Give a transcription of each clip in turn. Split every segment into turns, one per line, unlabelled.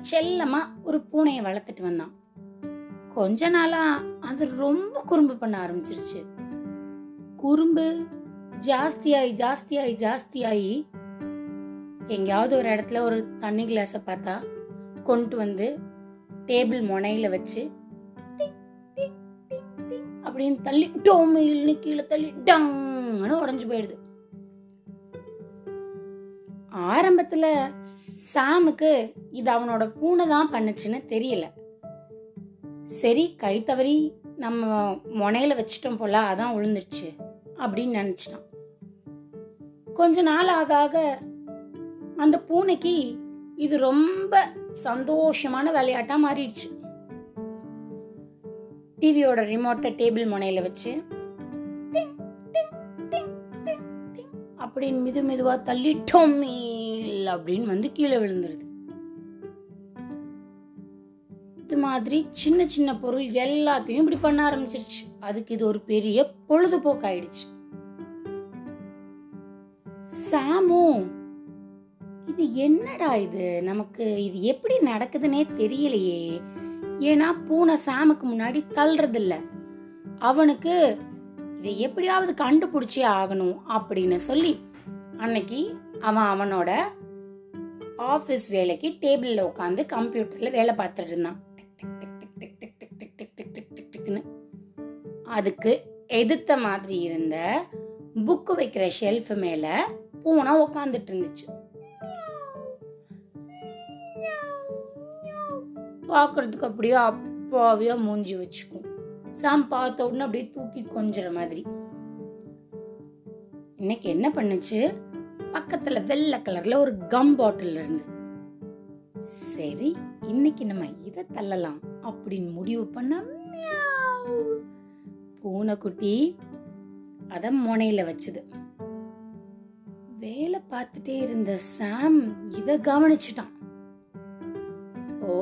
செல்லமா ஒரு பூனையை வளர்த்துட்டு வந்தான். கொஞ்ச நாளா அது ரொம்ப குறும்பு பண்ண ஆரம்பிச்சிருச்சு. குறும்பு ஜாஸ்தியாயி ஜாஸ்தியாயி ஜாஸ்தியாயி எங்கேயாவது ஒரு இடத்துல ஒரு தண்ணி கிளாஸை பார்த்தா கொண்டு வந்து டேபிள் முனையில வச்சு அப்படின்னு தள்ளி டோமில்னு கீழே தள்ளி டங்னு உடஞ்சு போயிடுது. ஆரம்பத்துல சாமுக்கு இது அவனோட பூனை தான் பண்ணுச்சுன்னு தெரியல. சரி கை தவறி நம்ம முனையில வச்சிட்டோம் போல அதான் விழுந்துருச்சு அப்படின்னு நினைச்சிட்டான். கொஞ்ச நாள் ஆக ஆக அந்த பூனைக்கு இது ரொம்ப சந்தோஷமான விளையாட்டா மாறிடுச்சு. டிவியோட ரிமோட்டை டேபிள் முனையில வச்சு அப்படின்னு மிது மெதுவா தள்ளிட்டோம் அப்படின்னு வந்து கீழே விழுந்துருது. இது மாதிரி சின்ன சின்ன பொருள் எல்லாத்தையும் இப்படி பண்ண ஆரம்பிச்சிருச்சு. அதுக்கு இது ஒரு பெரிய பொழுதுபோக்கு ஆயிடுச்சு சாமு இது என்னடா இது? நமக்கு இது எப்படி நடக்குதுன்னே தெரியலையே. ஏன்னா பூனை சாமுக்கு முன்னாடி தள்ளுறது இல்ல அவனுக்கு இதை எப்படியாவது கண்டுபிடிச்சே ஆகணும் அப்படின்னு சொல்லி அன்னைக்கு அவன் அவனோட ஆஃபீஸ் வேலைக்கு டேபிளில் உட்காந்து கம்ப்யூட்டரில் வேலை பார்த்துட்டு இருந்தான் அதுக்கு எதிர்த்த மாதிரி இருந்த புக்கு வைக்கிற ஷெல்ஃப் மேலே பூனை உக்காந்துட்டு இருந்துச்சு பார்க்கறதுக்கு அப்படியே அப்பாவையோ மூஞ்சி வச்சுக்கும் சாம் பார்த்த உடனே அப்படியே தூக்கி கொஞ்சற மாதிரி. இன்னைக்கு என்ன பண்ணுச்சு? பக்கத்துல வெள்ளை கலர்ல ஒரு கம் பாட்டில் இருந்தது. சரி இன்னைக்கு நம்ம இத தள்ளலாம் அப்படின்னு முடிவு பண்ண பூனைக்குட்டி அத முனையில வச்சது. வேலை பார்த்துட்டே இருந்த சாம் இத கவனிச்சிட்டான். ஓ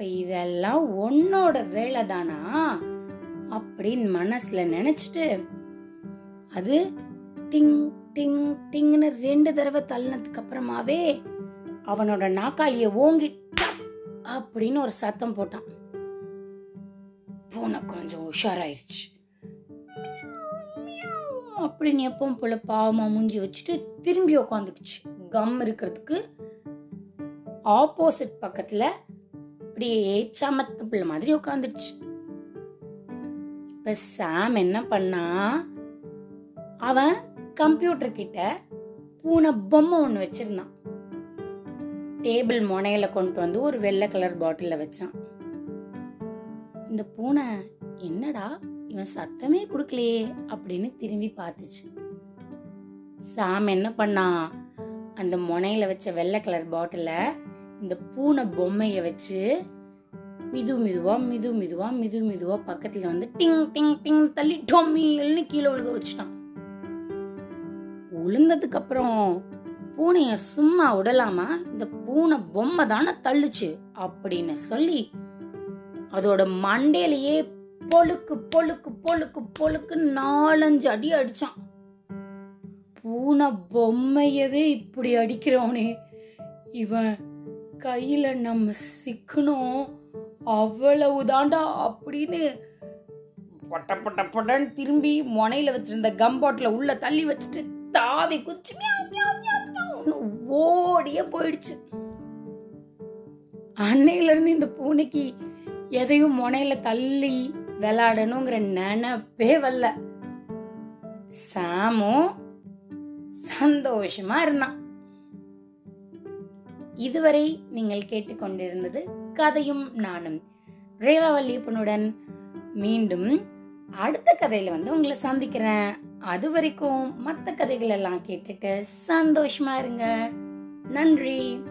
அப்ப இதெல்லாம் உன்னோட வேலை தானா அப்படின்னு மனசுல நினைச்சிட்டு அது டிங் டிங் டிங்னு ரெண்டு தடவை தள்ளினதுக்கு அப்புறமாவே அவனோட நாக்காளிய ஓங்கி அப்படின்னு ஒரு சத்தம் போட்டான். பூனை கொஞ்சம் உஷாராயிருச்சு. அப்படின்னு எப்பவும் போல பாவமா மூஞ்சி வச்சுட்டு திரும்பி உட்காந்துக்குச்சு கம் இருக்கிறதுக்கு ஆப்போசிட் பக்கத்துல அப்படியே சமத்து பிள்ளை மாதிரி உட்காந்துடுச்சு இப்ப சாம் என்ன பண்ணா அவன் கம்ப்யூட்டர் கிட்ட பூனை பொம்மை ஒன்று வச்சிருந்தான். டேபிள் முனையில கொண்டு வந்து ஒரு வெள்ளை கலர் பாட்டிலில் வச்சான். இந்த பூனை என்னடா இவன் சத்தமே கொடுக்கலையே அப்படின்னு திரும்பி பார்த்துச்சு. சாம் என்ன பண்ணான் அந்த முனையில வச்ச வெள்ளை கலர் பாட்டில இந்த பூனை பொம்மையை வச்சு மிது மிதுவா மிது மிதுவா மிது மிதுவா பக்கத்துல வந்து டிங் டிங் டிங் தள்ளி டொம்மில்னு கீழே விழுக வச்சுட்டான். உளுந்ததுக்கு அப்புறம் பூனைய சும்மா விடலாமா? இந்த பூனை பொம்மை தானே தள்ளுச்சு அப்படின்னு சொல்லி அதோட மண்டையிலேயே பொழுக்கு பொழுக்கு பொழுக்கு பொழுக்கு நாலஞ்சு அடி அடிச்சான். பூனை பொம்மையவே இப்படி அடிக்கிறவனே இவன் கையில நம்ம சிக்கணும். அவ்வளவு தாண்டா அப்படின்னு பொட்ட பொட்ட பொட்டன்னு திரும்பி முனையில வச்சிருந்த கம் பாட்டில உள்ள தள்ளி வச்சுட்டு தாவி குதிச்சு ஓடியே போயிடுச்சு. அன்னையில இருந்து இந்த பூனைக்கு எதையும் முனையில தள்ளி விளையாடணுங்கிற நினப்பே வரல. சாமும் சந்தோஷமா இருந்தான். இதுவரை நீங்கள் கேட்டுக்கொண்டிருந்தது கதையும் நானும். ரேவா வல்லியப்பனுடன் மீண்டும் அடுத்த கதையில வந்து உங்களை சந்திக்கிறேன். அது வரைக்கும் மற்ற கதைகள் எல்லாம் கேட்டுட்டு சந்தோஷமா இருங்க. நன்றி.